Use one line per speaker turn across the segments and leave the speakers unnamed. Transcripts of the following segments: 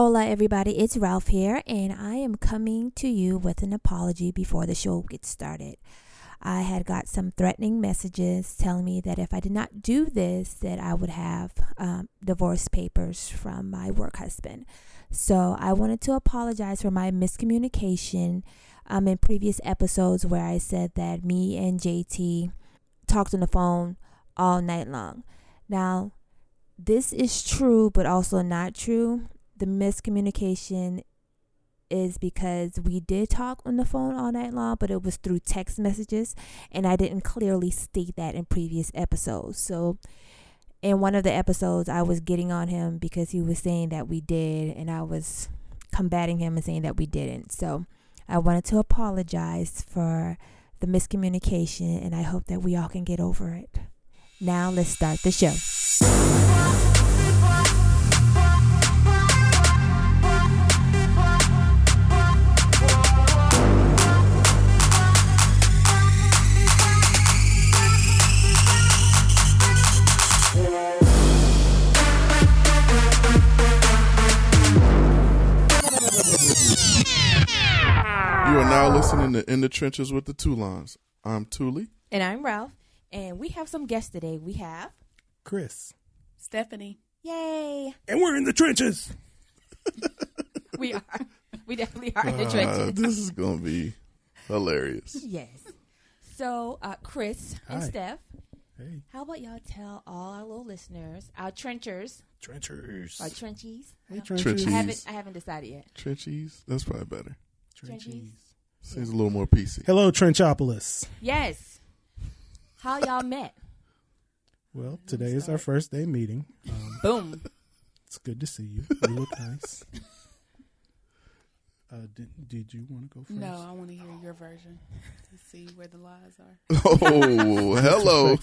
Hola, everybody. It's Ralph here, and I am coming to you with an apology before the show gets started. I had got some threatening messages telling me that if I did not do this, that I would have um, divorce papers from my work husband. So I wanted to apologize for my miscommunication um, in previous episodes where I said that me and JT talked on the phone all night long. Now, this is true, but also not true the miscommunication is because we did talk on the phone all night long, but it was through text messages, and I didn't clearly state that in previous episodes. So, in one of the episodes, I was getting on him because he was saying that we did, and I was combating him and saying that we didn't. So, I wanted to apologize for the miscommunication, and I hope that we all can get over it. Now, let's start the show.
Are now listening to In the Trenches with the Toulons. I'm Thule.
And I'm Ralph. And we have some guests today. We have
Chris.
Stephanie.
Yay.
And we're in the trenches.
we are. We definitely are in the
Uh,
trenches.
this is going to be hilarious.
Yes. So, uh, Chris and
Hi.
Steph,
Hey,
how about y'all tell all our little listeners, our trenchers,
trenchers.
our trenchies?
Hey,
I
trenches.
Trenches.
I haven't, I haven't decided yet.
Trenchies? That's probably better.
Trenchies.
Seems a little more PC.
Hello, Trenchopolis.
Yes. How y'all met?
Well, today is our first day meeting. Um,
Boom.
it's good to see you. You look nice. Uh, did, did you want to go first?
No, I want to hear your version to see where the lies are.
Oh, hello.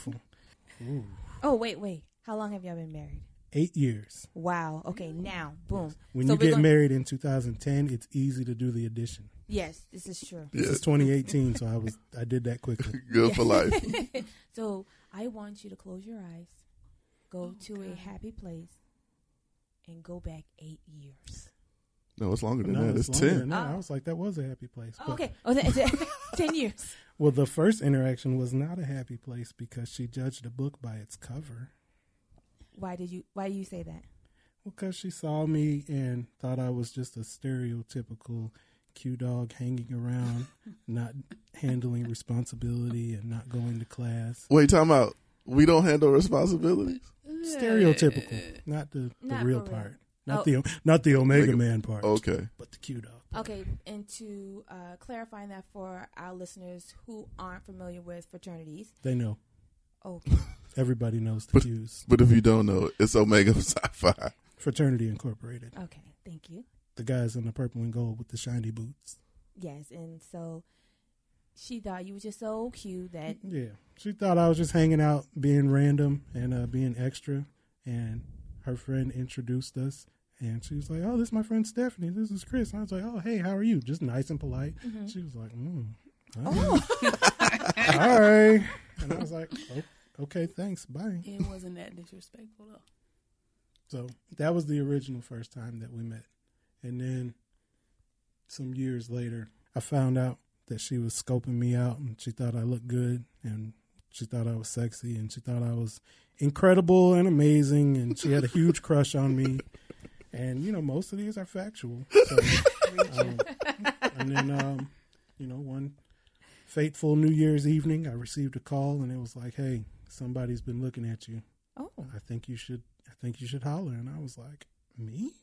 Ooh,
Oh, wait, wait. How long have y'all been married?
eight years.
Wow. Okay, now, boom.
When
So
you
we're
get
gonna-
married in 2010, it's easy to do the addition.
Yes, this is true.
This
Yeah.
is 2018, so I was I did that quickly.
Good for life.
So I want you to close your eyes, go oh, to a happy place, and go back eight years.
No, it's longer than
No,
that.
it's
It's, 10.
than that. Oh. I
Oh.
was like, that was a happy place.
Oh, okay. Oh, is it, is it ten years.
Well, the first interaction was not a happy place because she judged a book by its cover.
Why did you? Why do you say that?
Well, Because she saw me and thought I was just a stereotypical Q dog hanging around, not handling responsibility and not going to class.
Wait, time out. We don't handle responsibilities?
Stereotypical, not the, the
Not
real
for real.
part, not
Oh.
the not the Omega
Omega-
Man part,
Okay.
but the Q dog.
Okay, and to uh, clarifying that for our listeners who aren't familiar with fraternities,
They know.
okay,
Everybody knows the
But-
Qs.
But if you don't know, it's Omega Psi Phi.
Fraternity Incorporated.
okay, thank you.
The guys in the purple and gold with the shiny boots.
Yes, and so she thought you were just so cute that
Yeah, she thought I was just hanging out, being random and uh, being extra. And her friend introduced us, and she was like, "Oh, this is my friend Stephanie. This is Chris." And I was like, "Oh, hey, how are you?" Just nice and polite.
Mhm.
She was like, mm,
oh,
"All right," and I was like, oh, "Okay, thanks, bye."
It wasn't that disrespectful though.
So that was the original first time that we met, and then some years later, I found out that she was scoping me out, and she thought I looked good, and she thought I was sexy, and she thought I was incredible and amazing, and she had a huge crush on me. And you know, most of these are factual. So, um, and then, um, you know, one fateful New Year's evening, I received a call, and it was like, "Hey, somebody's been looking at you."
oh,
I think you should. I think you should holler. And I was like, me?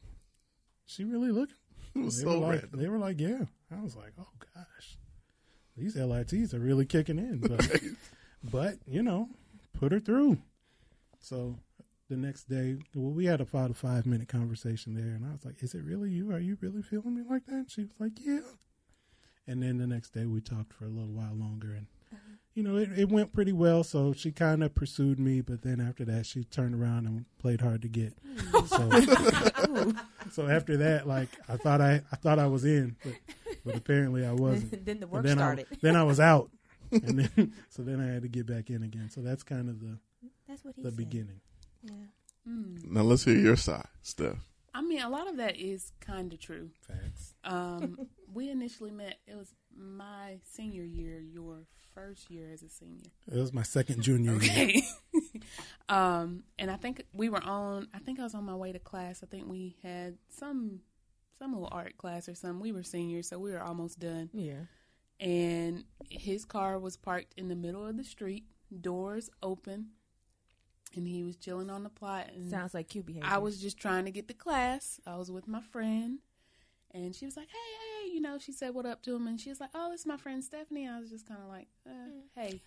She really looking?
It was
they
so
were like,
random.
They were like, yeah. I was like, oh gosh, these LITs are really kicking in. But, but you know, put her through. So the next day, well, we had a five minute conversation there, and I was like, is it really you? Are you really feeling me like that? And she was like, yeah. And then the next day, we talked for a little while longer, and you know, it, it went pretty well. So she kind of pursued me, but then after that, she turned around and played hard to get. So, so after that, like I thought I, I thought I was in, but, but apparently I wasn't.
then the work
then
started.
I, then I was out, and then so then I had to get back in again. So that's kind of the
That's what he
the
said.
beginning.
Yeah.
Mm.
Now let's hear your side, Steph.
I mean, a lot of that is kind of true.
Facts.
Um, we initially met. It was my senior year. Your first year as a senior.
It was my second junior year.
Okay. um, and I think we were on. I think I was on my way to class. I think we had some some little art class or something. We were seniors, so we were almost done.
Yeah.
And his car was parked in the middle of the street, doors open, and he was chilling on the plot. And
Sounds like cute behavior.
I was just trying to get to class. I was with my friend, and she was like, "Hey, hey," you know. She said what up to him, and she was like, "Oh, it's my friend Stephanie." I was just kind of like, uh, "Hey,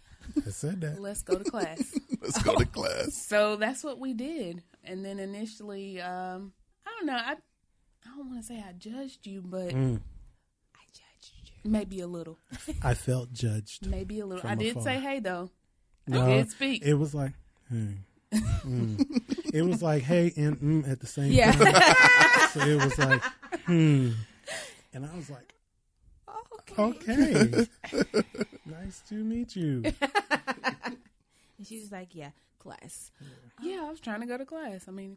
I said that.
let's go to class."
Let's go to class.
so that's what we did. And then initially, um, I don't know. I I don't want to say I judged you, but
Mm,
I judged you.
maybe a little,
I felt judged.
maybe a little.
From
I did
afar.
say hey though.
No,
I did speak.
It was like, hmm. Mm. it was like, hey and mm at the same
Yeah.
time. So it was like, hmm. And I was like, okay. nice to meet you.
And she was like, yeah, class.
Yeah, I was trying to go to class. I mean,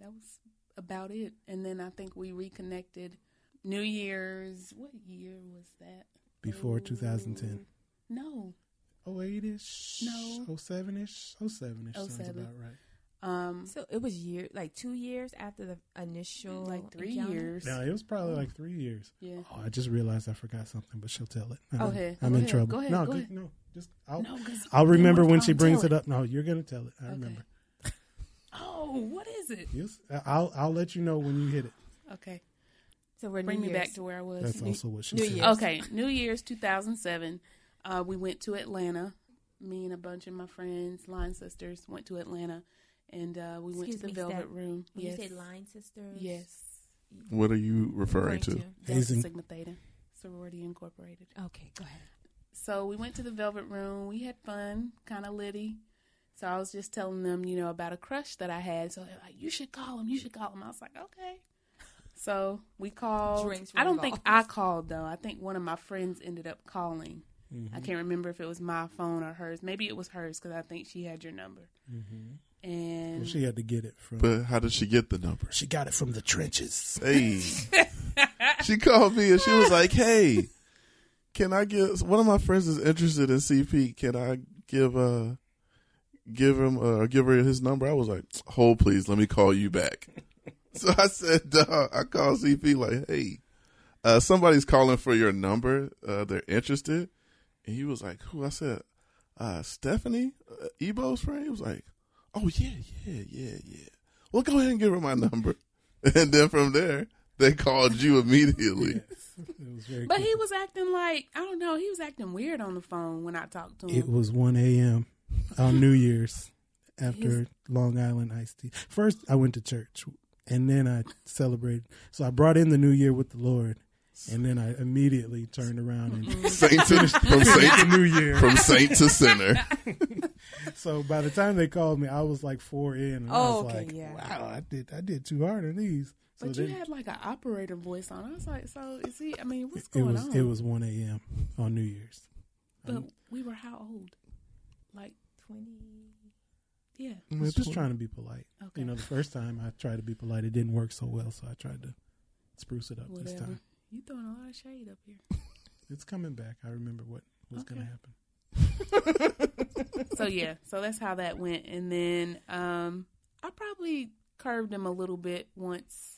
that was about it. And then I think we reconnected New Year's. What year was that?
Before 2010.
No.
08 ish?
No.
07 ish? 07 ish sounds
07.
about right.
Um,
So it was year like two years after the initial
like three
encounter?
years.
No, it was probably like three years.
Yeah.
Oh, I just realized I forgot something, but she'll tell it. I'm,
Go ahead.
I'm
Go
in
ahead.
trouble.
Go ahead.
No,
Go
just,
ahead.
no, just I'll,
No, 'cause
I'll remember when she brings
tell
it up. No, you're gonna tell it. I
Okay.
remember.
Oh, what is it?
Yes, I'll I'll let you know when you hit it.
Okay.
So we're
Bring
New
me
Year's.
back to where I was.
That's
New-
also what she
New
said.
Year's.
Okay, New Year's 2007. Uh, we went to Atlanta. Me and a bunch of my friends, line sisters, went to Atlanta, and uh, we went to the
me,
Velvet
Steph,
Room.
When
yes,
you say line sisters?
yes,
What are you referring to?
Delta
Hazing.
Sigma Theta, sorority incorporated.
Okay, go ahead.
So we went to the Velvet Room. We had fun, kind of litty. So I was just telling them, you know, about a crush that I had. So they're like, "You should call him. You should call him." I was like, "Okay." So we called.
Drinks
I don't
were
think I called though. I think one of my friends ended up calling.
Mm-hmm.
I can't remember if it was my phone or hers. Maybe it was hers because I think she had your number.
Mm-hmm.
And
Well, she had to get it from.
But how did she get the number?
she got it from the trenches.
Hey, she called me and she was like, "Hey, can I give one of my friends is interested in CP? Can I give uh give him uh give her his number?" I was like, "Hold, please. Let me call you back." so I said, uh, I called CP like, "Hey, uh, somebody's calling for your number. Uh, they're interested." And he was like, "Who?" I said, uh, "Stephanie, uh, Ebo's friend." He was like, "Oh yeah, yeah, yeah, yeah." Well, go ahead and give her my number. And then from there, they called you immediately.
Yes. It was very.
but
quick.
he was acting like I don't know. He was acting weird on the phone when I talked to him.
It was 1 a.m. on New Year's after
His-
Long Island iced tea. First, I went to church, and then I celebrated. So I brought in the New Year with the Lord, and then I immediately turned around and mm-hmm.
Saint to, from
finished the
saint
New Year.
from saint to sinner.
So by the time they called me, I was like four in, and I
Oh,
was
okay,
like,
yeah.
"Wow, I did, I did too hard on these." So
but
then
you had like an operator voice on. I was like, so is he? I mean, what's
it
going
was
on?
it was 1 a.m. on New Year's.
But um, we were how old? Like,
20.
yeah.
I was just trying to be polite.
Okay.
You know, the first time I tried to be polite, it didn't work so well, so I tried to spruce it up this time.
You throwing a lot of shade up here.
It's coming back. I remember what was going to happen.
so yeah, so that's how that went. And then um I probably curved him a little bit once.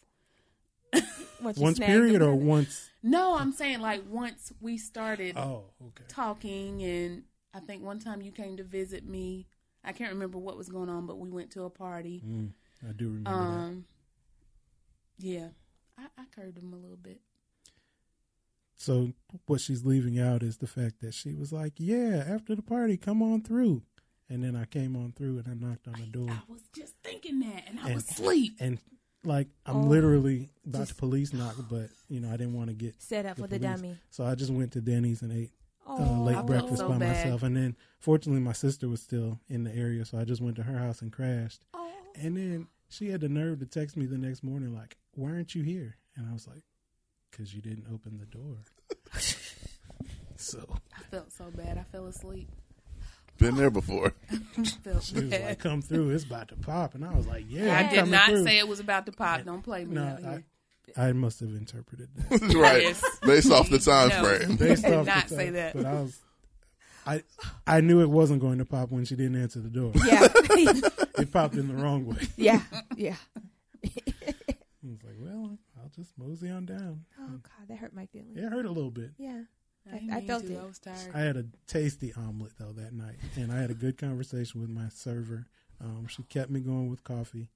Once,
Once period or once?
No, I'm saying like once we started
Oh, okay.
talking and I think one time you came to visit me. I can't remember what was going on, but we went to a party.
Mm, I do remember that.
Um yeah. I, I curved him a little bit.
So what she's leaving out is the fact that she was like, "Yeah, after the party, come on through." And then I came on through and I knocked on the door.
I was just thinking that and I
And-
was asleep.
And like I'm
Oh,
literally about
just-
to police knock, but you know I didn't want to get
Set up
the
for the dummy.
So I just went to Denny's and ate uh,
Oh,
late
I
breakfast
so
by
bad.
myself. And then fortunately my sister was still in the area, so I just went to her house and crashed.
Oh.
And then she had the nerve to text me the next morning like, "Why aren't you here?" And I was like, "Cause you didn't open the door." so
I felt so bad. I fell asleep.
Been there before.
Felt
She was
bad.
like, "Come through, it's about to pop," and I was like, "Yeah,
I
I'm
did
coming
not
through."
say it was about to pop. Don't play me
no,
out here.
I, I must have interpreted that
right.
Yes.
Based off the time
No.
frame.
based
I did
off the
not
time,
say that.
But I was, I, I knew it wasn't going to pop when she didn't answer the door.
Yeah.
It popped in the wrong way.
yeah. Yeah.
I was like, "Well, I'll just mosey on down."
Oh God, that hurt my feelings.
It hurt a little bit.
Yeah.
I, didn't
I felt
to.
it.
I was tired.
I had a tasty omelet though that night, and I had a good conversation with my server. Um, she kept me going with coffee.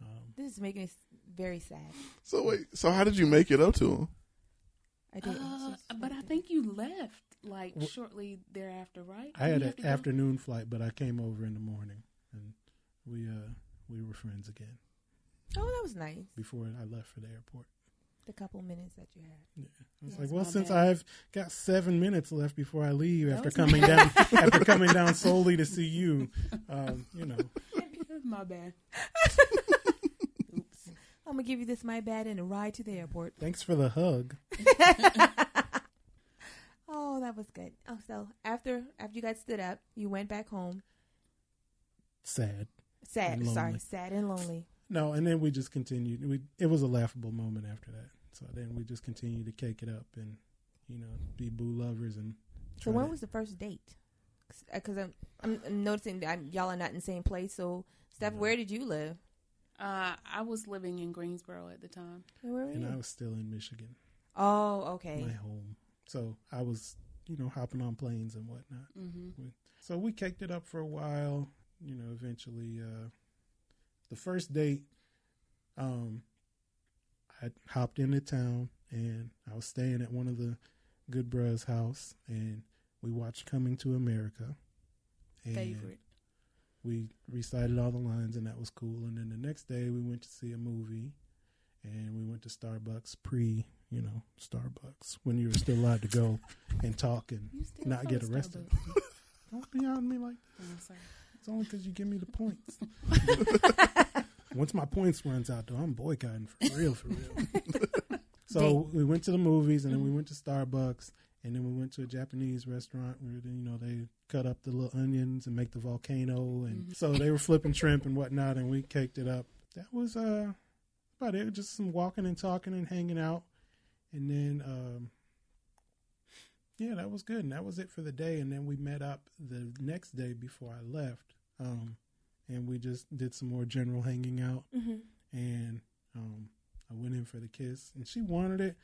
Um,
This is making me very sad.
So wait, so how did you make it up to him?
I did.
Uh, but I think you left like shortly thereafter, right?
I had an
have go?
afternoon flight, but I came over in the morning, and we uh we were friends again
Oh, that was nice.
before I left for the airport.
The couple minutes that you had.
Yeah. I was
Yes,
like, well, since
bad.
I've got seven minutes left before I leave
That
after coming down after coming down solely to see you, um, you know,
My bad. Oops.
I'm gonna give you this my bad and a ride to the airport.
thanks for the hug.
Oh, that was good. Oh, so after after you guys stood up, you went back home.
Sad.
Sad, sorry, sad and lonely.
No, and then we just continued. We it was a laughable moment after that. So then we just continued to cake it up and you know be boo lovers and.
So when
to-
was the first date? Because I'm, I'm I'm noticing that I'm, y'all are not in the same place. So, Steph,
No.
where did you live?
Uh, I was living in Greensboro at the time.
Where were
and
you?
I was still in Michigan,
oh, okay.
my home. So I was you know hopping on planes and whatnot.
hmm
So we caked it up for a while. You know, eventually, uh, the first date, um, I hopped into town and I was staying at one of the good bros' house, and we watched Coming to America. And
Favorite.
we recited all the lines, and that was cool. And then the next day, we went to see a movie, and we went to Starbucks pre, you know, Starbucks when you were still allowed to go and talk and not get arrested. Don't be on me like
I'm sorry.
It's only because you give me the points. Once my points runs out, though, I'm boycotting for real, for real. so we went to the movies, and then we went to Starbucks, and then we went to a Japanese restaurant where you know they cut up the little onions and make the volcano, and so they were flipping shrimp and whatnot, and we caked it up. That was uh about it. Just some walking and talking and hanging out, and then um yeah, that was good, and that was it for the day. And then we met up the next day before I left, um, and we just did some more general hanging out.
hmm
And um, I went in for the kiss, and she wanted it,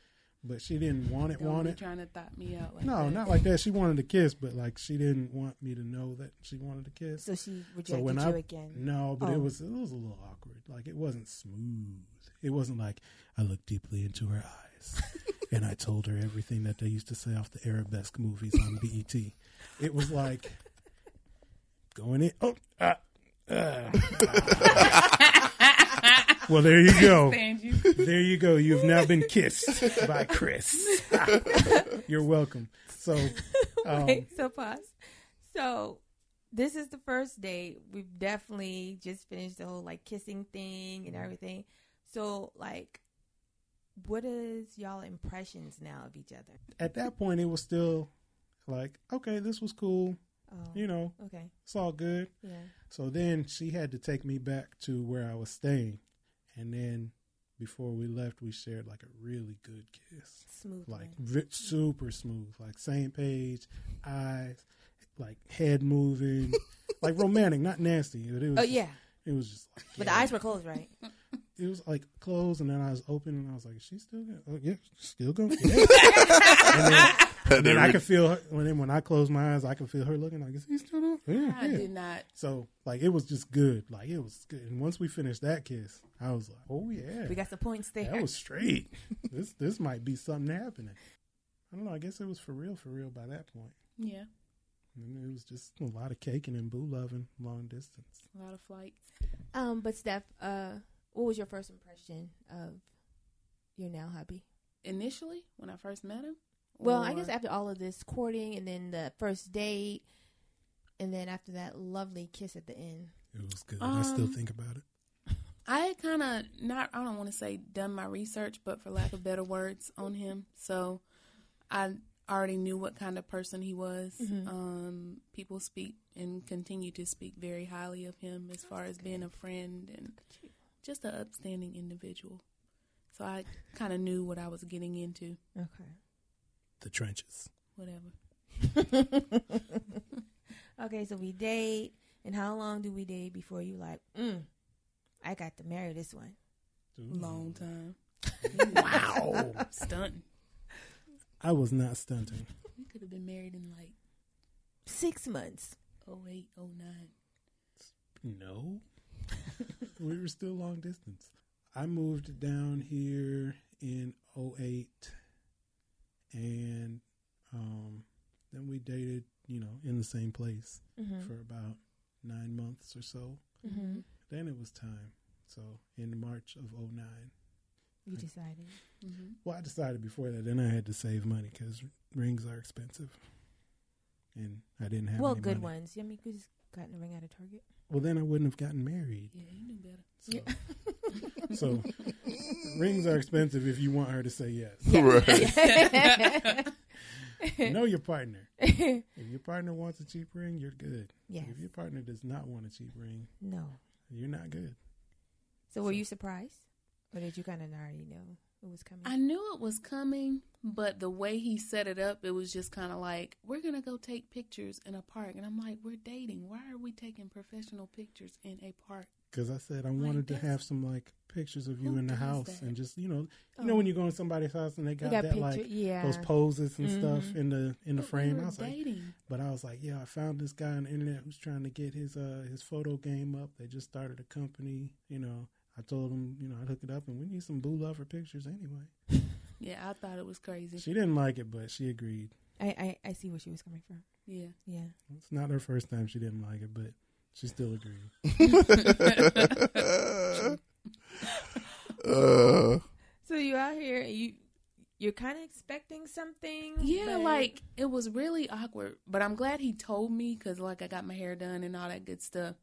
but she didn't want it.
Don't
Want
be
it?
trying to thought me out like
No,
that.
not like that. She wanted to kiss, but like she didn't want me to know that she wanted to kiss.
So she rejected
when
you
I-
again.
No, but
Oh.
it was it was a little awkward. Like it wasn't smooth. It wasn't like I looked deeply into her eyes and I told her everything that they used to say off the Arabesque movies on BET. It was like going in. Oh, ah, ah. well, there you go.
You.
There you go. You've now been kissed by Chris. You're welcome. So, um,
Wait, so pause. So this is the first date. We've definitely just finished the whole like kissing thing and everything. So like, what is y'all impressions now of each other?
at that point, it was still like, okay, this was cool.
Oh,
You know,
okay,
it's all good.
yeah.
So then she had to take me back to where I was staying. And then before we left, we shared like a really good kiss.
Smooth.
Like vi- super smooth, like same page, eyes, like head moving, like romantic, not nasty. But it was
Oh
just-
yeah,
it was just like,
but
yeah.
the eyes were closed, right?
it was like closed, and then I was open, and I was like, "Is she still good? Oh yeah, still going." Yeah. And then, and I could feel her. When then when I close my eyes, I can feel her looking like, "Is he still doing?" Yeah,
I
yeah.
did not.
So like it was just good. Like it was good. And once we finished that kiss, I was like, "Oh yeah,
We got some points there.
that was straight. this this might be something happening." I don't know. I guess it was for real, for real by that point.
Yeah,
And it was just a lot of caking and boo loving long distance.
a lot of flights.
um, but Steph, uh, what was your first impression of your now hubby?
Initially, when I first met him.
Well, I guess after all of this courting and then the first date, and then after that lovely kiss at the end.
It was good. I still
Um,
think about it.
I had kind of not. I don't want to say done my research, but for lack of better words, on him. So, I already knew what kind of person he was.
Mhm.
Um, people speak and continue to speak very highly of him as far as being a friend and just an upstanding individual. So I kind of knew what I was getting into.
Okay.
The trenches.
Whatever.
okay, so we date, and how long do we date before you like, mm, I got to marry this one?
Ooh.
Long time.
Wow.
Stunting.
I was not stunting.
We could have been married in like
Six months.
Oh eight, oh nine.
No. we were still long distance. I moved down here in 08 and um, then we dated, you know, in the same place
Mm-hmm.
for about nine months or so.
mm-hmm.
Then it was time. So in March of 09.
You decided.
Mm-hmm.
Well, I decided before that. Then I had to save money because rings are expensive, and I didn't have.
Well,
any
good
money.
ones. I mean, you just gotten a ring out of Target.
Well, then I wouldn't have gotten married.
Yeah, you knew better.
So, so rings are expensive if you want her to say yes.
Right.
know your partner. If your partner wants a cheap ring, you're good.
yes.
If your partner does not want a cheap ring,
No.
you're not good.
So were you surprised, or did you kind of already know it was coming?
I knew it was coming, but the way he set it up, it was just kind of like, we're going to go take pictures in a park. And I'm like, we're dating. Why are we taking professional pictures in a park?
Because I said I wanted to have some like pictures of you in the house
that?
and just you know, you
Oh.
know when you go in somebody's house and they
you
got,
got
that
picture,
like
yeah.
those poses and stuff
Mhm.
in the in the
But
frame.
We
I
were
was like,
dating.
but I was like, yeah, I found this guy on the internet who's trying to get his uh his photo game up. They just started a company, you know. I told him, you know, I'd hook it up and we need some boo lover pictures anyway.
Yeah, I thought it was crazy.
She didn't like it, but she agreed.
I, I I see where she was coming from.
Yeah.
Yeah.
It's not her first time she didn't like it, but she still agreed.
uh,
So you out here, you you're kind of expecting something.
Yeah,
but-
like it was really awkward, but I'm glad he told me because like I got my hair done and all that good stuff.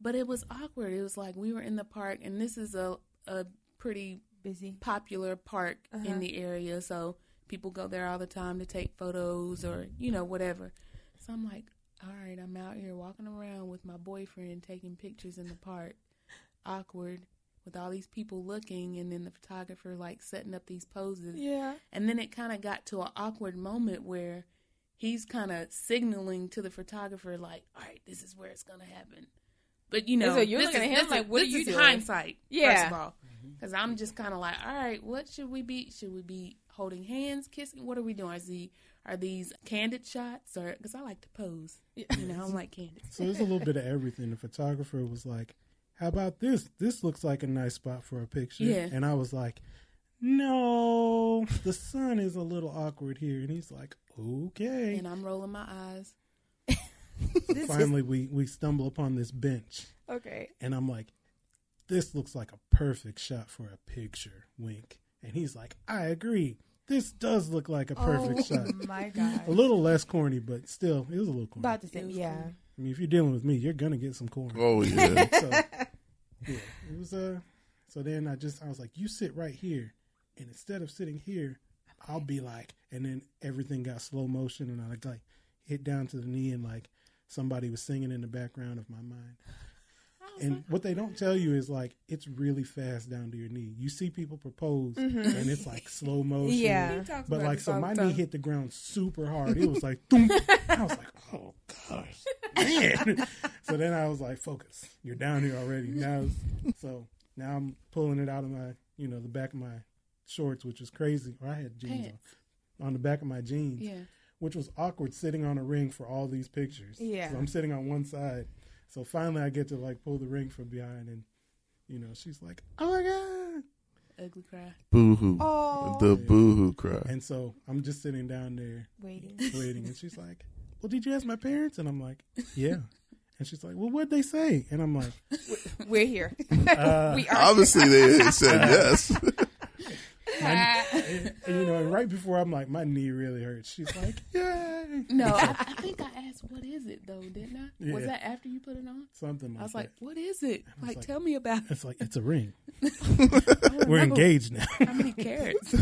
But it was awkward. It was like we were in the park, and this is a a pretty
busy.
popular park
Uh-huh.
in the area, so people go there all the time to take photos or you know whatever. So I'm like, all right, I'm out here walking around with my boyfriend taking pictures in the park. Awkward with all these people looking, and then the photographer like setting up these poses.
Yeah.
And then it kind of got to an awkward moment where he's kind of signaling to the photographer, like, all right, this is where it's going to happen. But, you know,
so you're
this
looking
is-
at him
this
like,
is-
what are you
is
doing?
hindsight,
Yeah.
first of all. Because I'm just kind of like, all right, what should we be? Should we be holding hands, kissing? What are we doing? Is the, are these candid shots? or Because I like to pose. You know, I don't like candid.
So there's a little bit of everything. The photographer was like, "How about this? This looks like a nice spot for a picture."
Yeah.
And I was like, "No, the sun is a little awkward here." And he's like, "Okay."
And I'm rolling my eyes.
This
Finally, we we stumble upon this bench,
okay.
and I'm like, "This looks like a perfect shot for a picture." Wink. And he's like, "I agree. This does look like a perfect
oh
shot."
my god.
A little less corny, but still, it was a little corny.
About the
It
same.
was
Yeah.
cool.
I mean, if you're dealing with me, you're gonna get some corn.
oh yeah.
so yeah, it was uh so then I just I was like, you sit right here, and instead of sitting here, I'll be like, and then everything got slow motion, and I like like hit down to the knee, and like somebody was singing in the background of my mind. And what they don't tell you is like it's really fast down to your knee. You see people propose,
Mhm.
and it's like slow motion.
Yeah.
he talks
But like, so my knee hit the ground super hard. It was like, thump. I was like, oh gosh, man. so then I was like, focus. You're down here already. Now, so now I'm pulling it out of my, you know, the back of my shorts, which is crazy. Or I had jeans on, on the back of my jeans,
Yeah.
Which was awkward sitting on a ring for all these pictures.
Yeah.
So I'm sitting on one side. So finally, I get to like pull the ring from behind, and you know, she's like, oh my god.
Ugly cry.
Boo hoo.
Oh.
The boo hoo cry.
And so I'm just sitting down there
Waiting.
waiting. And she's like, Well, did you ask my parents? And I'm like, Yeah. And she's like, Well, what'd they say? And I'm like,
We're here.
uh,
we are.
Obviously, they said yes.
my- and, and, you know, and right before I'm like, My knee really hurts. She's like, Yay.
No, I, I think I asked, "What is it?" Though, didn't I? Was that after you put it on?
Something like
I was
that.
like, "What is it?" Like,
like-
tell me about. it.
it's like, It's a ring. We're
know.
engaged now.
How many carats?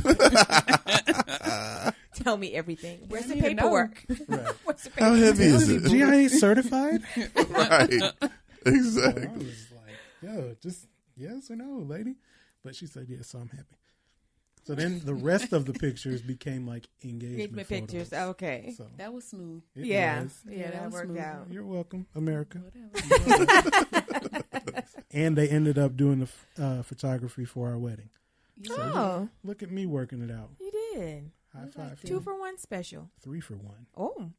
tell me everything. Where's the
don't even know.
paperwork?
Right.
Where's the
How heavy is it?
GIA certified?
right.
So I
Exactly.
was like, yo, just yes or no, lady. But she said yes, so I'm happy. So then the rest of the pictures became like engagement,
Engagement pictures.
photos.
Okay.
So
That was smooth.
it
yeah.
was.
yeah.
Yeah,
that
that was
worked
smooth.
out.
You're welcome, America.
Whatever.
And they ended up doing the uh, photography for our wedding.
Yeah.
Oh,
Look at me working it out.
you did.
High five.
Two for one special.
three for one.
Oh,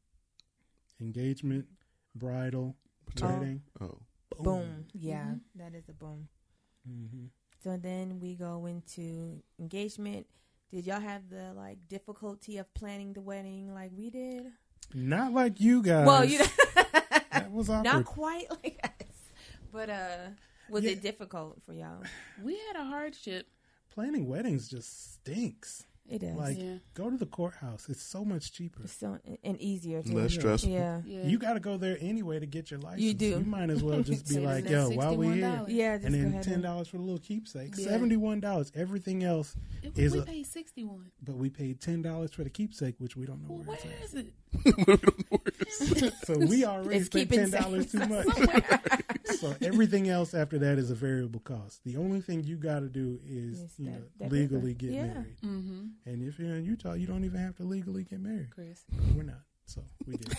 Engagement, bridal,
Oh.
wedding.
Oh.
boom. Yeah,
Mhm.
that is a boom.
hmm
So then we go into engagement. Did y'all have the like difficulty of planning the wedding like we did?
Not like you guys.
Well, you
that was awkward.
not quite like us, but uh, was
Yeah.
it difficult for y'all?
We had a hardship.
Planning weddings just stinks.
It is.
Like,
Yeah.
go to the courthouse. It's so much cheaper.
it's so and easier too.
Less stressful.
Yeah.
Yeah.
You got to go there anyway to get your license.
You do.
You might as well just be like,
that's
yo, while we're here.
Yeah, just
And
go
then
ahead
ten
and-
dollars for the little keepsake,
Yeah.
seventy one dollars. Everything else,
It,
is
we
a-
paid sixty one.
but we paid ten dollars for the keepsake, which we don't know
Well,
where
where
it's
is it?
At. so we already
It's
spent ten dollars too much. so everything else after that is a variable cost. The only thing you got to do is
Is
you
that-
know
that
legally
paper.
get
Yeah.
married.
Mm-hmm.
And if you're in Utah, you don't even have to legally get married.
Chris.
We're not. So we did.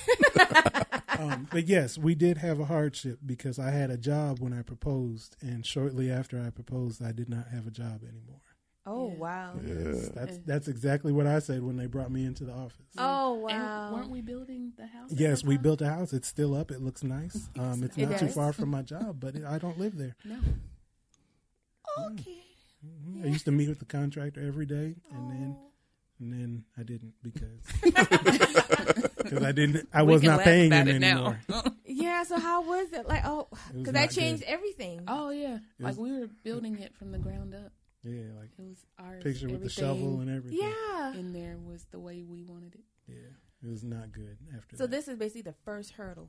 um, but yes, we did have a hardship because I had a job when I proposed, and shortly after I proposed, I did not have a job anymore.
Oh
Yeah.
wow.
Yeah.
That's that's exactly what I said when they brought me into the office.
Oh
And
wow.
weren't we building the house?
Yes, we
time?
built a house. It's still up. It looks nice. Um, it's
It
not too far from my job, but it, I don't live there.
No.
Okay.
Mhm. I used to meet with the contractor every day, and then
Oh.
and then I didn't because because I didn't. I
We
was not paying him
it
anymore.
Yeah. So how was it? Like oh, because that changed
good.
everything.
oh yeah,
It
like we were building it from the ground up.
Yeah, like
It was ours.
picture with the shovel and everything.
Yeah.
in there was the way we wanted it.
Yeah, it was not good after
So
that.
this is basically the first hurdle.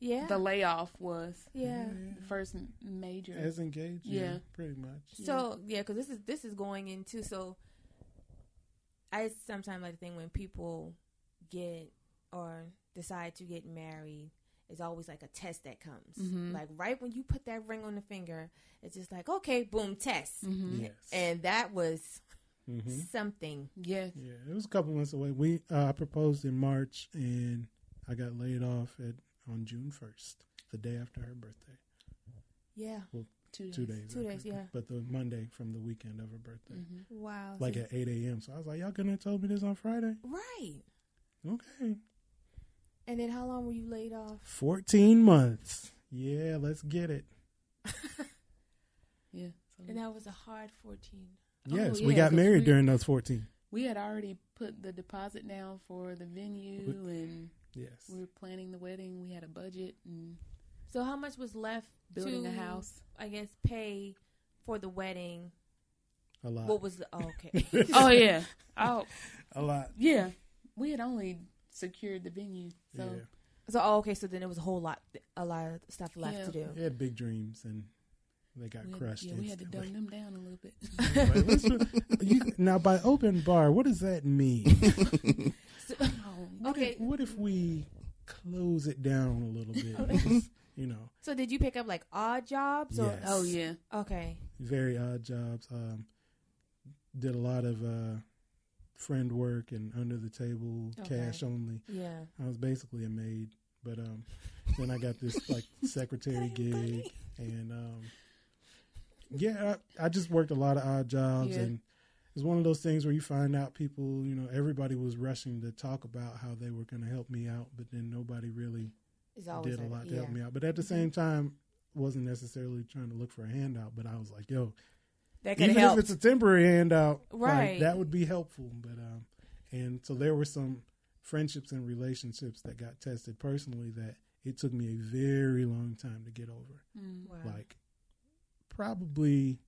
Yeah.
The layoff was
yeah.
the first major.
as engaged. Yeah,
Yeah.
pretty much.
So yeah, because this is this is going into so. I sometimes like to think when people get or decide to get married, it's always like a test that comes.
Mhm.
Like right when you put that ring on the finger, it's just like okay, boom, test,
hmm
Yes.
and that was
hmm
something.
Yes.
Yeah, it was a couple months away. We uh, I proposed in March, and I got laid off at on June first, the day after her birthday.
Yeah.
Two days.
Two days.
Two days, yeah.
But the Monday from the weekend of her birthday,
hmm
Wow.
like
So-
at eight a.m. So I was like, y'all couldn't have told me this on Friday.
right.
Okay,
And then how long were you laid off?
fourteen months. Yeah, let's get it.
Yeah.
And that was a hard fourteen.
Oh,
Yes, we
yeah,
got
'cause
married
we-
during those fourteen.
we had already put the deposit down for the venue, and
Yes,
we were planning the wedding. We had a budget and
So how much was left
building
to,
a house.
I guess pay for the wedding.
a lot.
What was the oh, okay?
oh yeah. Oh
a lot.
yeah. We had only secured the venue, so
yeah,
so oh, okay, so then it was a whole lot, a lot of stuff left
Yeah.
to do.
they had big dreams, and they got
we had,
crushed.
yeah, we had to dumb them down a little bit.
Like, you- now, by open bar, what does that mean?
oh,
What
Okay.
If, what if we close it down a little bit? Because, you know,
So did you pick up like odd jobs or
Yes.
oh yeah.
okay?
very odd jobs. Um, did a lot of uh, friend work and under the table,
Okay.
cash only.
Yeah.
I was basically a maid, but um, then I got this like secretary gig, and um, yeah, I, I just worked a lot of odd jobs,
Yeah.
and it's one of those things where you find out people, you know, everybody was rushing to talk about how they were going to help me out, but then nobody really did a lot to
yeah.
help me out. But at the same time, wasn't necessarily trying to look for a handout, but I was like, yo,
That could
even
help.
if it's a temporary handout, like,
Right.
that would be helpful. But um, and so there were some friendships and relationships that got tested personally that it took me a very long time to get over.
Mm.
Wow.
Like probably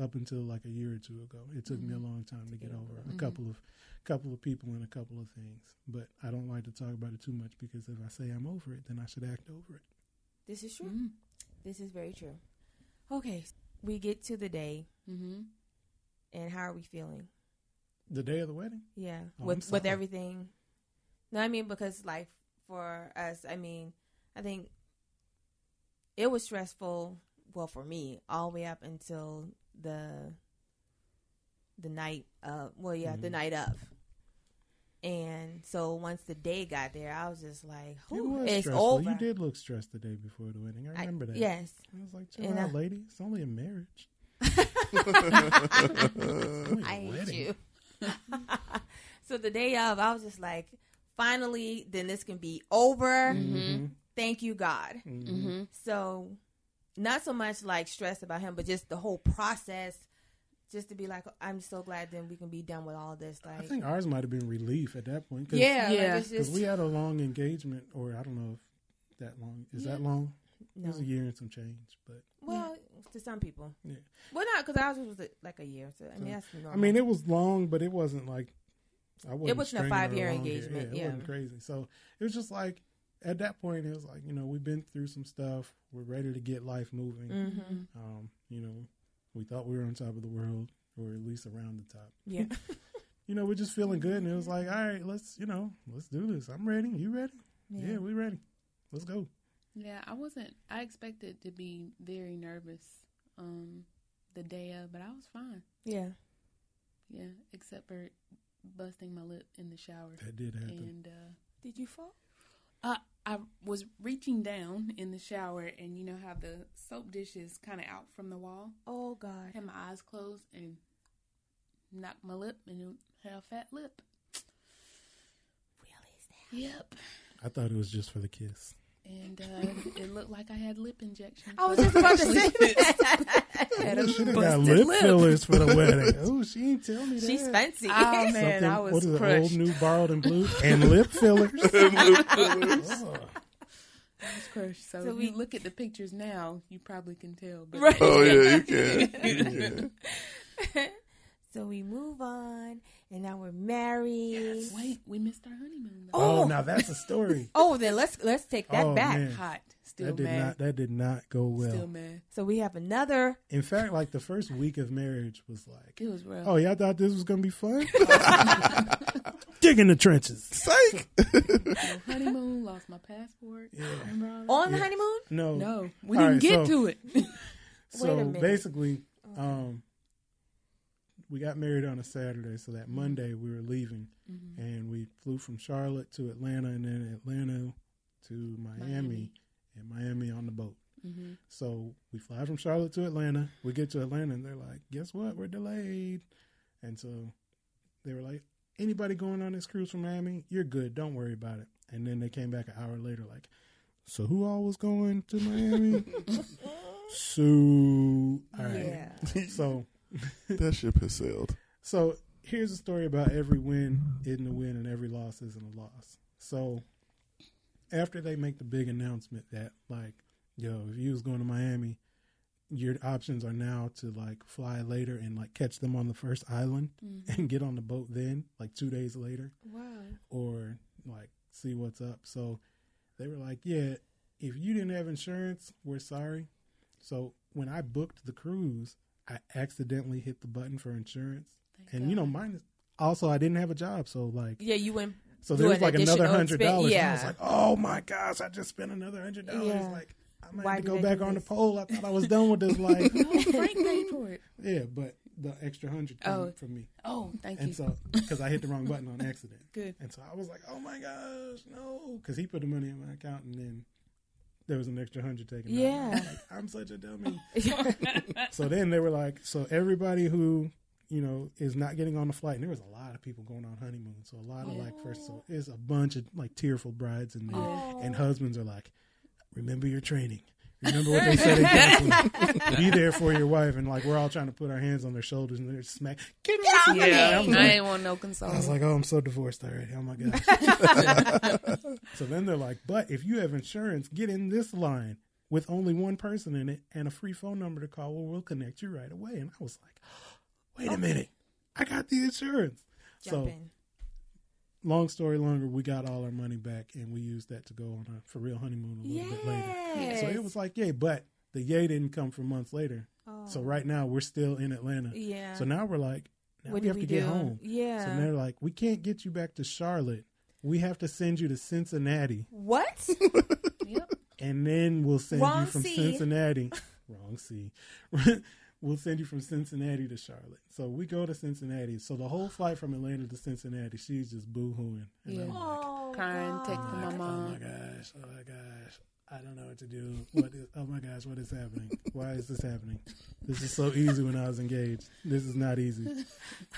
up until like a year or two ago, it took me a
Mhm.
long time to get
Get
over
over
a couple of couple of people and a couple of things. But I don't like to talk about it too much because if I say I'm over it, then I should act over it.
this is true.
Mm.
This is very true. Okay, we get to the day,
Mm-hmm.
and how are we feeling?
The day of the wedding.
Yeah,
Oh,
with with everything. No, I mean because like for us, I mean, I think it was stressful. Well, for me, all the way up until the the night of. Well, yeah, the
Mhm.
night of. And so once the day got there, I was just like,
It
"It's over."
You did look stressed the day before the wedding. I
I-
remember that.
Yes,
I was like, chill
And
out,
I-
lady. It's only a marriage.
I hate
wedding.
you. so the day of, I was just like, finally, then this can be over.
Mm-hmm.
Thank you, God.
Mm-hmm.
So, not so much like stressed about him, but just the whole process. Just to be like, I'm so glad then we can be done with all this. Like, I
think ours might have been relief at that point. Cause,
yeah,
Yeah.
Because
just
we had a long engagement, or I don't know if that long. Is that
Yeah.
long? It was a year and some change. But
Well, to some people,
Yeah.
Well, not because ours was like a year. So I mean,
So,
that's normal.
I mean, it was long, but it wasn't like I wasn't.
wasn't a five-year engagement,
Yeah,
yeah.
it wasn't crazy. So it was just like at that point, it was like you know we've been through some stuff. We're ready to get life moving.
hmm
Um, you know, we thought we were on top of the world, or at least around the top.
Yeah.
You know, we're just feeling good, and it was like, all right, let's you know, let's do this. I'm ready. You ready? Yeah, we ready. Let's go.
Yeah, I wasn't. I expected to be very nervous um, the day of, but I was fine.
Yeah.
Yeah, except for busting my lip in the shower.
That did happen.
And uh,
Did you fall?
I I was reaching down in the shower, and you know how the soap dish is kind of out from the wall.
Oh
I
God.
had my eyes closed and knocked my lip and it had a fat lip.
Really?
Yep.
I thought it was just for the kiss.
And uh, it looked like I had lip injection.
I was just about to say that.
had a
she done got lip,
lip.
fillers for the wedding. Oh, she ain't tell me that.
She's fancy.
Oh man,
Something-
I was
what is it,
crushed.
old, new, borrowed, and blue, and lip fillers. Oh.
I was crushed. So,
So
if
we-
you look at the pictures now, you probably can tell. But
Right.
Oh yeah, you can. You can.
So we move on, and now we're married.
Wait, we missed our honeymoon. Though.
Oh,
Oh.
now that's a story.
Oh, then let's let's take that
Oh,
back.
man.
Hot, still
that did
mad,
not. That did not go well.
still mad.
So we have another.
In fact, like the first week of marriage was like,
It was rough.
oh, y'all thought this was gonna be fun? Dig in the trenches.
Psych.
No honeymoon, lost my passport.
Yeah.
Remember all that?
On the
Yeah.
honeymoon?
No,
No, we
All
didn't
right,
get
so-
to it.
So
Wait a minute.
basically, um, we got married on a Saturday. So that Monday we were leaving,
Mm-hmm.
and we flew from Charlotte to Atlanta, and then Atlanta to Miami,
Miami.
and Miami on the boat.
hmm
So we fly from Charlotte to Atlanta. We get to Atlanta, and they're like, "Guess what? We're delayed." And so they were like, "Anybody going on this cruise from Miami? You're good. Don't worry about it." And then they came back an hour later, like, "So who all was going to Miami?" so all right.
Yeah.
So
that ship has sailed.
so here's a story about every win isn't a win and every loss isn't a loss. So after they make the big announcement that like, yo, if you was going to Miami, your options are now to like fly later and like catch them on the first island mm-hmm. and get on the boat then, like two days later,
Wow.
or like see what's up. So they were like, yeah, if you didn't have insurance, we're sorry. So when I booked the cruise, I accidentally hit the button for insurance and you know mine is also I didn't have a job, so like
Yeah, you went.
so there was like another hundred dollars.
yeah.
I was like, oh my gosh, I just spent another hundred dollars.
Yeah.
Like I might
Why
have to go back on the pole. I thought I was done with this life.
No, Frank paid for it.
yeah, but the extra hundred came
Oh.
from me,
Oh, thank
and
you.
so because I hit the wrong button on accident,
Good.
and so I was like, oh my gosh, no, because he put the money in my account, and then there was an extra hundred taken. out.
Yeah.
Like, I'm such a dummy. so then they were like, so everybody who you know is not getting on the flight, and there was a lot of people going on honeymoon, so a lot of like first, so it's a bunch of like tearful brides in there,
Oh.
and husbands are like, remember your training. Remember what they said in counseling. Be there for your wife, and like we're all trying to put our hands on their shoulders, and they're smack. Get off of me.
Yeah,
I'm
I
like-
ain't want no console.
I was like, oh, I'm so divorced already. Oh my gosh. so then they're like, but if you have insurance, get in this line with only one person in it and a free phone number to call. Well, we'll connect you right away. And I was like, wait a minute, I got the insurance.
Jump
so
in.
Long story longer, we got all our money back and we used that to go on a for real honeymoon a little bit later.
Yes.
So it was like, yay, but the yay didn't come for months later.
Oh.
So right now we're still in Atlanta.
Yeah.
So now we're like, now
what
we have
we
to
do?
get home.
Yeah.
So they're like, we can't get you back to Charlotte. We have to send you to Cincinnati,
what?
Yep.
and then we'll send
Wrong
you from
C.
Cincinnati. Wrong C. we'll send you from Cincinnati to Charlotte. So we go to Cincinnati. So the whole flight from Atlanta to Cincinnati, she's just boo hooing.
Yeah.
oh,
Crying,
God.
texting my
oh, oh
my
gosh! Oh my gosh! I don't know what to do. What is? Oh my gosh! What is happening? Why is this happening? This is so easy when I was engaged. This is not easy.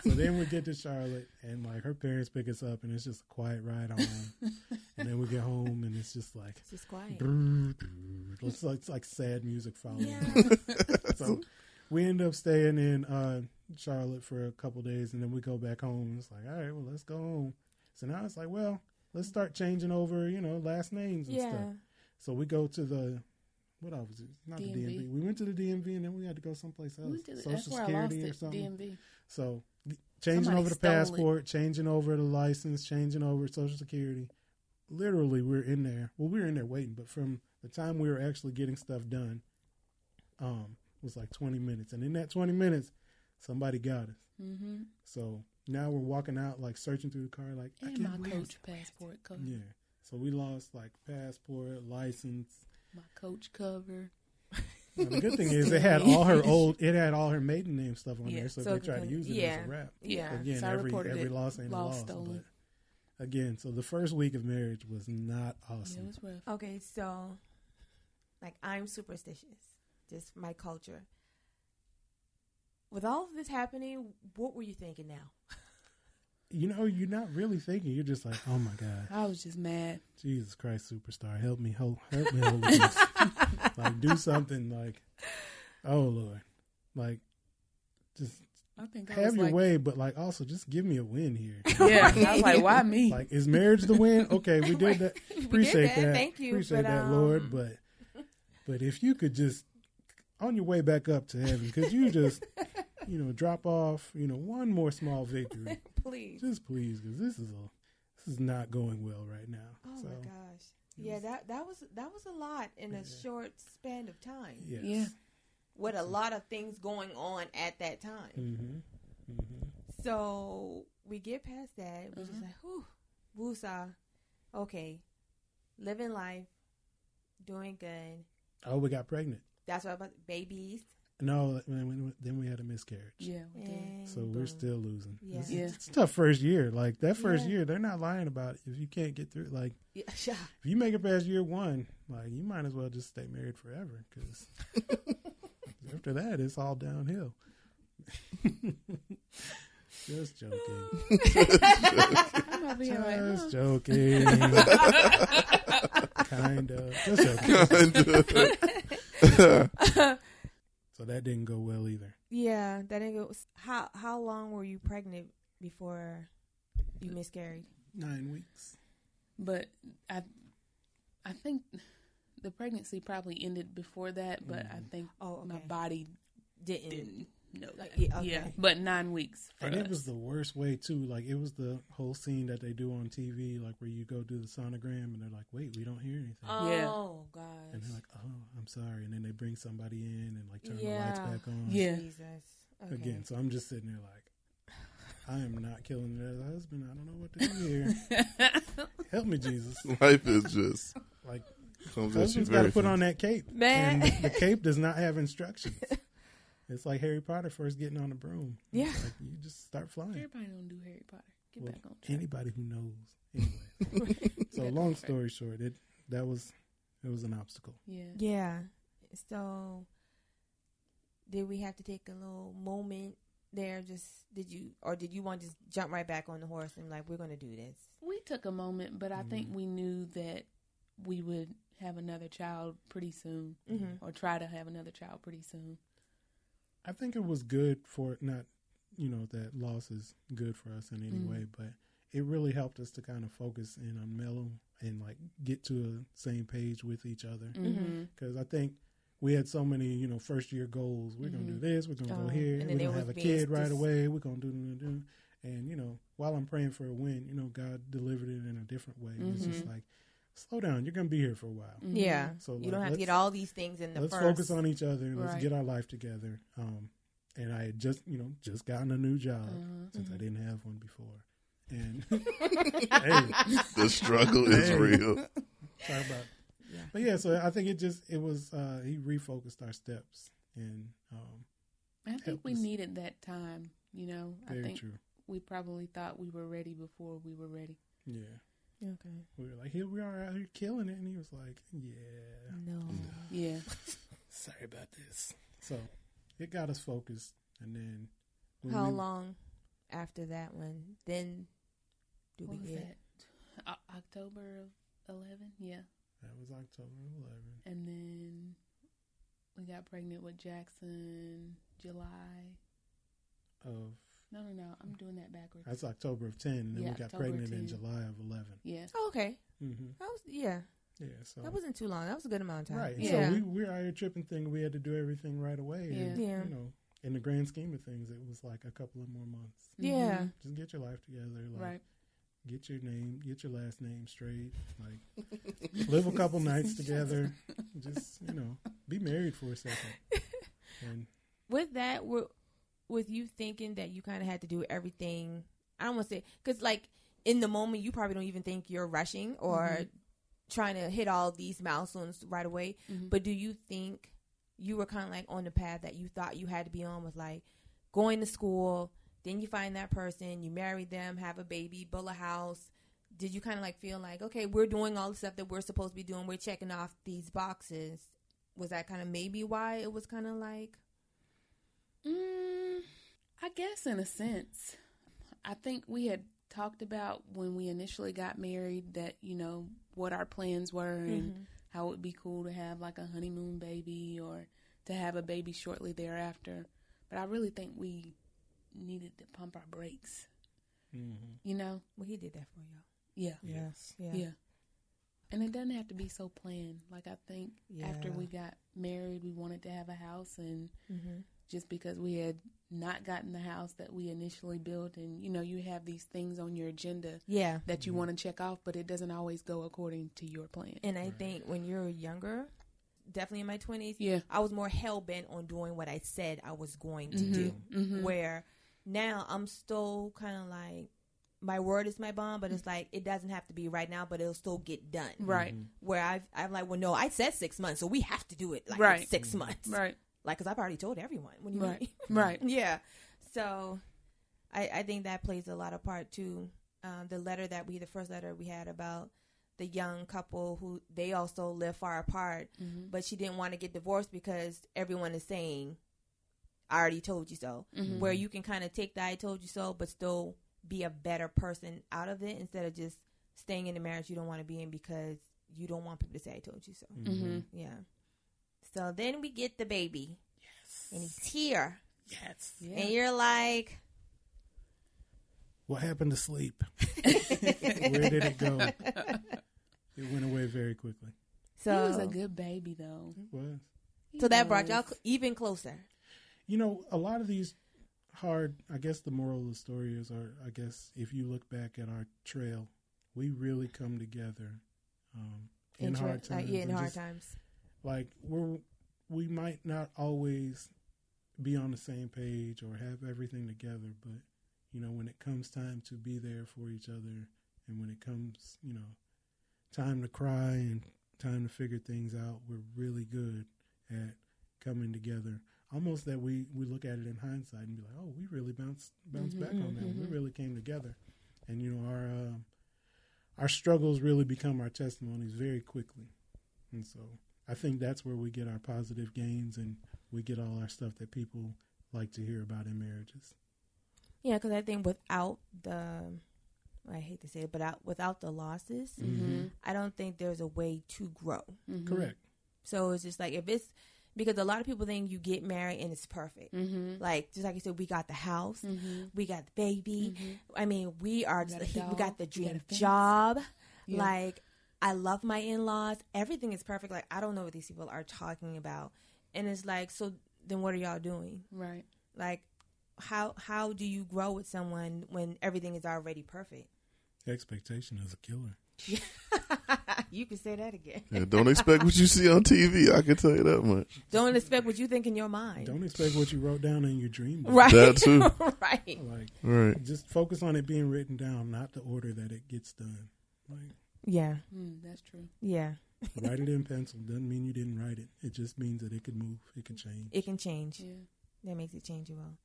So then we get to Charlotte, and like her parents pick us up, and it's just a quiet ride home. and then we get home, and it's just like
It's just quiet.
it's like, it's like sad music following.
Yeah.
so we end up staying in uh, Charlotte for a couple days, and then we go back home. It's like, all right, well, let's go home. So now it's like, well, let's start changing over, you know, last names and
yeah.
stuff. So we go to the what else? it? Not the
DMV.
DMV. We went to the DMV, and then we had to go someplace
We
else.
to the-
Social
that's where I lost
Security or something.
DMV.
So changing
Somebody
over the
stole it.
passport, changing over the license, changing over Social Security. Literally, we're in there. Well, we were in there waiting, but from the time we were actually getting stuff done, um, was like 20 minutes. And in that 20 minutes, somebody got us.
Mm-hmm.
So now we're walking out, like searching through the car, like I
And
can't
my
believe
coach passport cover.
Yeah. So we lost like passport, license.
My coach cover.
Now, the good thing is it had all her old, it had all her maiden name stuff on
Yeah,
there. So,
so
if they try to use it
yeah.
as a rap.
Yeah.
Again,
so
every every loss ain't a
lost,
loss.
stolen.
But again, so the first week of marriage was not
Yeah, it
awesome.
was rough.
Okay, so like I'm superstitious. Just my culture. With all of this happening, what were you thinking now?
You know, you're not really thinking. You're just like, oh my God,
I was just mad.
Jesus Christ, superstar, help me, help, help me, Holy Ghost. like do something. Like, oh Lord, like just
I think I
have
was
your
like,
way, but like also just give me a win here.
Yeah, I was like, why me?
Like, is marriage the win? Okay, we did that. Appreciate
that,
that.
thank you,
Appreciate
but,
that,
um,
Lord. But but if you could just on your way back up to heaven, could you just you know drop off you know one more small victory,
Please.
just please, because this is a this is not going well right now.
Oh
so
my gosh. Yeah, that that was that was a lot in a short span of time.
yes.
Yeah.
With a lot of things going on at that time.
Mm-hmm. Mm-hmm.
So we get past that. We're just
Mhm.
like, whew, woosah. Okay. Living life, doing good.
Oh, we got pregnant.
That's what I about babies.
No, then we, then we had a miscarriage.
Yeah, we did.
And
So we're still losing.
Yeah.
It's,
Yeah.
it's a tough first year. Like that first
Yeah.
year, they're not lying about it. If you can't get through, like
Yeah, yeah.
if you make it past year one, like you might as well just stay married forever because after that, it's all downhill. just joking.
I'm over here like,
Just joking. kind of. Just joking. So that didn't go well either.
Yeah, that didn't go. How how long were you pregnant before you miscarried?
Nine weeks.
but I, I think the pregnancy probably ended before that. But I
Mhm.
think
Oh,
my body
Didn't.
didn't know
Like,
that.
yeah,
yeah, but nine weeks. For
And
us.
it was the worst way too. Like it was the whole scene that they do on TV, like where you go do the sonogram and they're like, "Wait, we don't hear anything," oh,
Yeah.
Oh gosh.
and they're like, "Oh, I'm sorry," and then they bring somebody in and like turn the lights back on.
Yeah.
Jesus. Okay.
Again, so I'm just sitting there like, I am not killing it as a husband. I don't know what to do here. Help me, Jesus.
Life is just
Like
comes at you
husband's got to put
fast.
on that cape,
Man.
and the cape does not have instructions. It's like Harry Potter first getting on the broom.
Yeah.
Like you just start flying.
Everybody don't do Harry Potter. Get
Well,
back on track.
Anybody who knows. Anyway. so
Back
long story short, it that was it was an obstacle.
Yeah.
Yeah. So, did we have to take a little moment there? Just did you, or did you want to just jump right back on the horse and like we're going to do this?
We took a moment, but I think
Mhm.
we knew that we would have another child pretty soon,
Mm-hmm.
or try to have another child pretty soon.
I think it was good for not, you know, that loss is good for us in any
Mm.
way, but it really helped us to kind of focus in on mellow and like get to a same page with each other.
Mm-hmm.
Because I think we had so many, you know, first year goals. We're gonna do
Mhm.
this. We're gonna
Oh,
go here.
and
We're gonna have a
being
kid right
just-
away. We're gonna do, do, do. And you know, while I'm praying for a win, you know, God delivered it in a different way. It's just
Mhm.
like, slow down. You're gonna be here for a while.
Mm-hmm.
Yeah.
So
you
like,
don't have to get all these things in the
let's
first.
focus on each other. Let's
Right.
get our life together. Um, and I had just you know just gotten a new job
Uh-huh.
since I
Mhm.
didn't have one before, and hey,
The struggle is real.
talk about.
Yeah.
But yeah, so I think it just it was uh, he refocused our steps, and um,
I think we
us.
needed that time. You know, I think
true.
we probably thought we were ready before we were ready.
Yeah,
Okay.
we were like, here we are out here killing it, and he was like, yeah,
No.
Yeah.
sorry about this. So it got us focused, and then
How
we-
long after that one? Then do
What
we
was
get?
that? O- October of 11? Yeah.
That was October 11.
And then we got pregnant with Jackson July.
Of
No, no, no. I'm doing that backwards.
that's October of 10, and then
Yeah,
we got
October
pregnant in July of 11.
yeah.
Oh, okay.
hmm
That was yeah.
Yeah, so
That wasn't too long. That was a good amount of time.
right.
Yeah.
So we we were out here tripping, thing. we had to do everything right away. And,
Yeah. Yeah.
You know, in the grand scheme of things, it was like a couple of more months.
Yeah.
Mhm.
Just get your life together. Like,
Right.
Get your name, get your last name straight. Like, live a couple nights together. Just you know, be married for a second. And
With that, with, with you thinking that you kind of had to do everything, I don't want to say because like in the moment you probably don't even think you're rushing or
Mhm.
trying to hit all these milestones right away.
Mhm.
But do you think you were kind of like on the path that you thought you had to be on with like going to school, then you find that person, you marry them, have a baby, build a house. Did you kind of like feel like, okay, we're doing all the stuff that we're supposed to be doing, we're checking off these boxes? Was that kind of maybe why it was kind of like,
Mm, I guess in a sense. I think we had talked about when we initially got married that, you know, what our plans were and
Mhm.
how it would be cool to have like a honeymoon baby or to have a baby shortly thereafter. But I really think we needed to pump our brakes,
mhm.
you know?
well, he did that for y'all.
Yeah.
yes,
Yeah.
Yeah. And it doesn't have to be so planned. Like I think after we got married, we wanted to have a house and
Mm-hmm.
Just because we had not gotten the house that we initially built and you know you have these things on your agenda
Yeah.
that you
Mhm.
want to check off but it doesn't always go according to your plan
And I
Right.
think when you're younger, definitely in my 20s,
yeah
I was more hell bent on doing what I said I was going to
Mhm.
do.
Mhm.
Where now I'm still kind of like, my word is my bond, but it's like it doesn't have to be right now, but it'll still get done.
right
Mhm.
Where I've, I'm like, well, no, I said six months, so we have to do it like
Right.
6
Mhm.
months,
right
like because I've already told everyone when you
Right.
meet
right
yeah. So I, I think that plays a lot of part too. Um, the letter that we, the first letter we had about the young couple who they also live far apart,
Mhm.
but she didn't want to get divorced because everyone is saying, I already told you so.
Mhm.
Where you can kind of take the I told you so, but still be a better person out of it instead of just staying in the marriage you don't want to be in because you don't want people to say I told you so.
Mhm.
Yeah. So then we get the baby
Yes.
and he's here.
Yes.
yeah
And you're like,
What happened to sleep? Where did it go? It went away very quickly.
so
he was a good baby though
It was.
He
so that brought y'all even closer.
You know, a lot of these hard, I guess the moral of the story is, or I guess if you look back at our trail, we really come together um, in
Intra-
hard times.
Like, yeah, in hard
just,
times.
Like, we're, we might not always be on the same page or have everything together, but, you know, when it comes time to be there for each other and when it comes, you know, time to cry and time to figure things out, we're really good at coming together. Almost that we, we look at it in hindsight and be like, oh, we really bounced bounced
Mhm,
back on that. We
mhm.
really came together, and you know our um our struggles really become our testimonies very quickly, and so I think that's where we get our positive gains and we get all our stuff that people like to hear about in marriages.
Yeah, because I think without the, I hate to say it, but out, without the losses,
Mhm.
I don't think there's a way to grow.
Mhm.
Correct.
So it's just like if it's because a lot of people think you get married and it's perfect.
Mhm.
Like just like you said, we got the house,
Mhm.
we got the baby.
Mhm.
I mean, we are
We
just
got a
we got the
we got
dream job.
Yeah.
Like I love my in laws. Everything is perfect. Like I don't know what these people are talking about. And it's like, so then what are y'all doing?
right
Like how how do you grow with someone when everything is already perfect?
Expectation is a killer.
you can say that again.
Yeah, don't expect what you see on TV. I can tell you that much.
Don't expect what you think in your mind.
Don't expect what you wrote down in your dream. book.
right.
That too.
right.
Like,
Right.
just focus on it being written down, not the order that it gets done. Like,
Yeah.
Mm, that's true.
Yeah.
write it in pencil doesn't mean you didn't write it. It just means that it could move. It can change.
It can change.
Yeah.
That makes it changeable.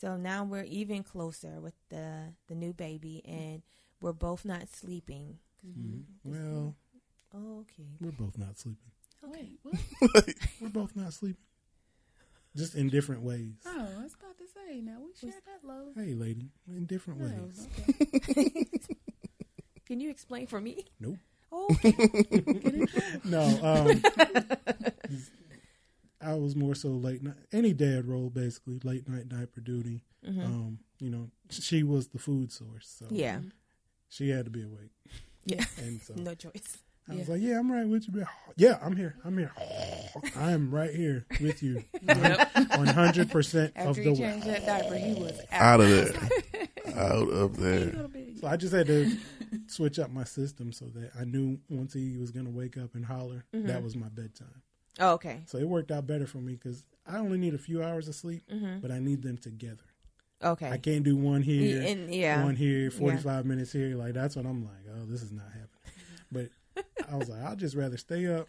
So now we're even closer with the the new baby, and we're both not sleeping.
Mhm. Well,
Oh, okay.
we're both not sleeping.
Wait, what?
We're both not sleeping. Just in different ways.
Oh, I was about to say. Now we share that load.
Hey, lady, in different
Oh,
ways.
okay.
Can you explain for me?
Nope.
Oh,
No, um, I was more so late night. Any dad role, basically, late night diaper duty.
Mhm.
Um, you know, she was the food source, so
yeah.
she had to be awake.
Yeah.
And so
No choice.
I was like, "Yeah, I'm right with you." Yeah, I'm here. I'm here. I am right here with you, one hundred percent of
After he changed that diaper, he was
Out
out,
of there. Out of there.
So I just had to switch up my system so that I knew once he was going to wake up and holler,
Mm-hmm.
that was my bedtime.
Oh, okay.
So it worked out better for me because I only need a few hours of sleep, but I need them together.
Okay.
I can't do one here,
and yeah.
one here, 45 minutes here. Like, that's what I'm like, oh, this is not happening. But I was like, I'd just rather stay up.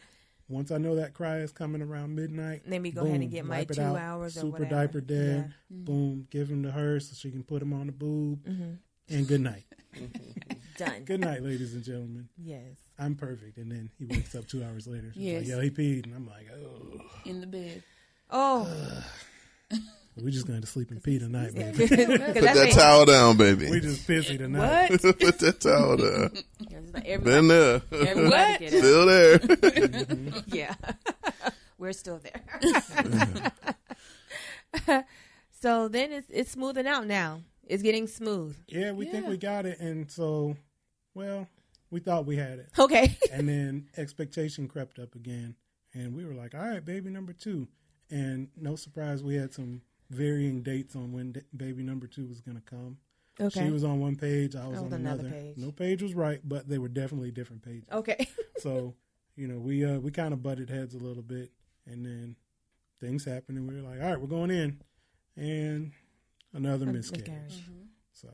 Once I know that cry is coming around midnight,
Let me go ahead and get my two
out,
hours
super
whatever.
diaper dad, boom, give him to her so she can put him on the boob, and good night.
Done.
Good night, ladies and gentlemen.
Yes.
I'm perfect. And then he wakes up two hours later. She's like,
Yes.
yo, he peed. And I'm like, oh,
in the bed.
Oh,
we just going to sleep and pee tonight, baby.
Put that towel down, baby.
we just pissy tonight.
What?
Put that towel down.
it's everybody,
Been there.
everybody
What?
get it.
Still there.
Yeah. We're still there. so then it's it's smoothing out now. It's getting smooth.
Yeah, we think we got it. And so, well, we thought we had it.
Okay.
and then expectation crept up again. And we were like, all right, baby number two. And no surprise, we had some varying dates on when d- baby number two was going to come.
Okay.
She was on one page, I was
I
on
was on another
another.
page.
No page was right, but they were definitely different pages.
okay.
so, you know, we uh we kind of butted heads a little bit, and then things happened, and we were like, all right, we're going in, and another miscarriage.
miscarriage.
So,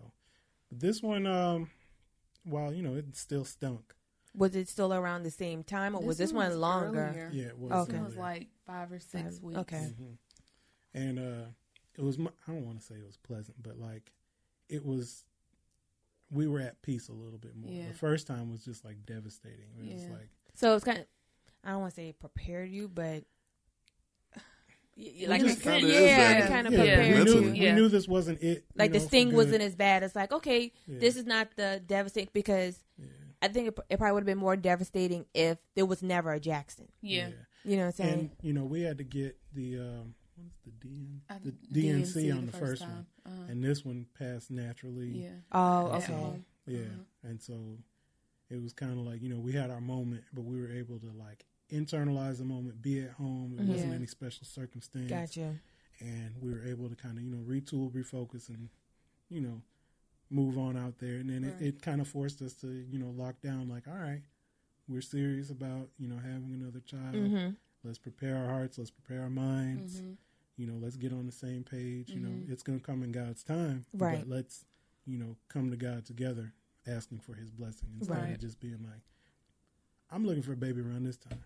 but this one, um, while you know it still stunk.
Was it still around the same time, or was this one
was
longer?
earlier.
Yeah, it was.
Okay.
It was like five or six
Five-
weeks.
okay.
Mhm. And uh, it was. I don't want to say it was pleasant, but like it was. We were at peace a little bit more.
Yeah.
The first time was just like devastating. It was like
So it's kind of, I don't want to say it prepared you, but y- y- like
just
it-
kinda is
yeah, kind of
Yeah.
we knew,
Mentally.
we knew this wasn't it.
Like the
know, for
sting wasn't as bad. It's like okay,
Yeah.
this is not the devastating because
Yeah.
I think it, it probably would have been more devastating if there was never a Jackson.
Yeah.
You know what I'm saying?
And you know we had to get the um, what is the DN
I-
the D&C, on the first, one.
Uh-huh.
and this one passed naturally.
yeah.
oh, okay.
home.
Yeah,
Uh-huh.
and so it was kind of like you know we had our moment, but we were able to like internalize the moment, be at home. It wasn't any special circumstance,
Gotcha.
and we were able to kind of you know retool, refocus, and you know move on out there. And then
Right.
it, it kind of forced us to you know lock down. Like, all right, we're serious about you know having another child.
hmm
Let's prepare our hearts. Let's prepare our minds.
Mhm.
You know, let's get on the same page. You know,
Mhm.
it's going to come in God's time.
Right.
But let's, you know, come to God together, asking for His blessing instead
Right.
of just being like, "I'm looking for a baby around this time."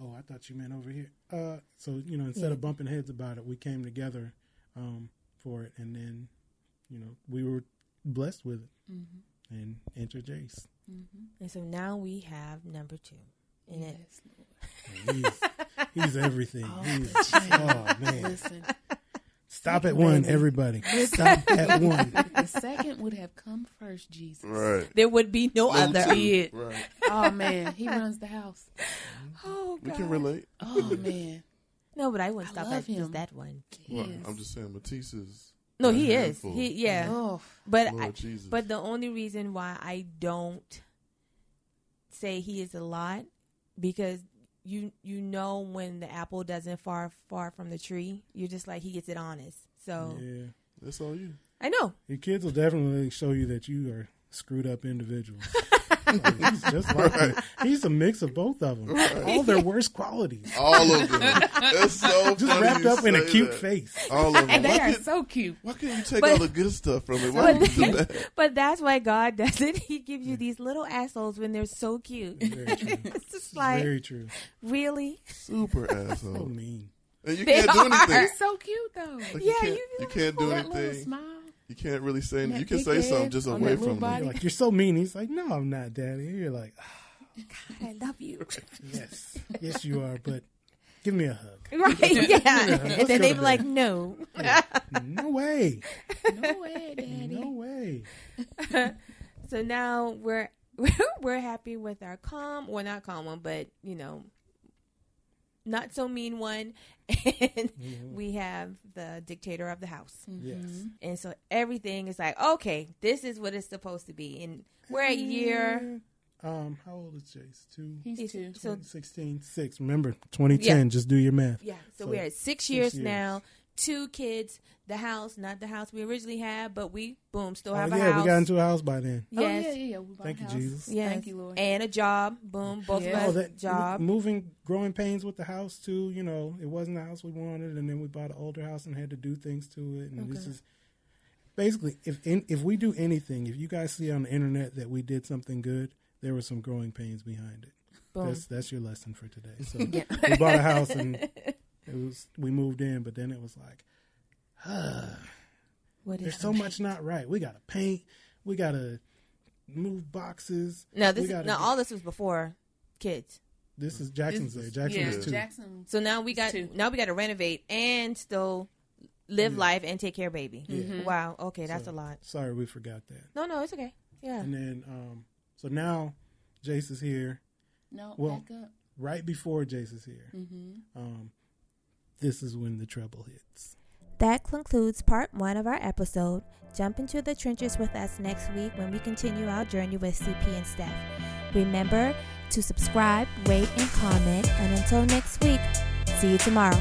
Oh, I thought you meant over here. Uh, so you know, instead
Yeah.
of bumping heads about it, we came together um, for it, and then, you know, we were blessed with it,
Mhm.
and enter Jace.
Mhm.
And so now we have number two. And
Yes, Lord.
And He's, he's everything.
Oh,
He's, oh man,
Listen,
stop at one, everybody. Stop at one.
The second would have come first, Jesus.
Right.
there would be no
Them
other.
two. Right.
Oh man, he runs the house.
Mm-hmm.
Oh,
God.
We can relate.
Oh man,
No, but I wouldn't
I
stop
love
at just that one.
Well,
Yes.
I'm just saying, Matisse is.
No,
a
he is.
handful.
He yeah.
Oh,
But
Lord
I,
Jesus.
but the only reason why I don't say he is a lot because you you know when the apple doesn't far far from the tree, you're just like he gets it honest. So
Yeah.
That's all you.
I know.
Your kids will definitely show you that you are screwed up individuals. he's just like
right.
he's a mix of both of them. All their worst qualities,
All of them. It's so
just
funny
wrapped up in a cute
that.
face.
All of them.
And they
Why
are
can't,
so cute.
why can't you take
But-
all the good stuff from it? Why
But,
would you do that?
but that's why God does it. He gives you these little assholes when they're so cute.
Very true.
it's just like,
Very true.
really?
Super asshole.
So
asshole.
mean.
And you
They
can't do
are.
anything.
They're so cute though.
Like,
Yeah,
you can't,
you-
you can't do
that little
anything.
smile.
You can't really say anything. You can say something just away from
body.
them.
You're like, you're so mean. He's like, no, I'm not, Daddy. You're like, "Ah,
I love you.
yes, yes, you are. But give me a hug.
Right? Yeah. and then they
to
be like,
bed.
no.
No way.
No way, daddy.
No way.
So now we're we're happy with our calm, or not calm one, but you know, not so mean one, and mm-hmm. we have the dictator of the house,
Yes. Mm-hmm.
and so everything is like, okay, this is what it's supposed to be, and we're a year.
Uh, um, how old is Jace? Two,
He's
He's-
two.
so
16, six. Remember, 2010. Just do your math.
yeah, so,
So,
we're at six,
six
years,
years.
now. Two kids, the house, not the house we originally had, but we boom still
Oh,
have a
yeah,
house.
we got into a house by then.
yes,
Oh yeah, yeah, yeah. We
Thank
a
you,
house.
Jesus.
yes,
Thank you, Lord.
and a job. Boom, both
Yeah.
of us
Oh, that
job.
moving, growing pains with the house too. You know, it wasn't the house we wanted, and then we bought an older house and had to do things to it. And this is basically if in, if we do anything, if you guys see on the internet that we did something good, there were some growing pains behind it.
Boom.
That's that's your lesson for today. So
Yeah.
we bought a house and it was we moved in, but then it was like,
What is
there's so much not right. We got to paint. We got to move boxes.
No, this
We
is,
gotta
no, all this was before kids.
This is Jackson's
This
there.
is-
Jackson
yeah,
was two.
Jackson.
So now we got
Two.
now we got to renovate and still live
Yeah.
life and take care of baby.
Yeah.
Wow. Okay, that's
So,
a lot.
Sorry, we forgot that.
No, no, it's okay. Yeah.
And then, um, so now Jace is here.
No,
Well-
back up.
Right before Jace is here,
Mm-hmm.
um, this is when the trouble hits.
That concludes part one of our episode. Jump into the trenches with us next week when we continue our journey with CP and Steph. Remember to subscribe, rate, and comment. And until next week, see you tomorrow.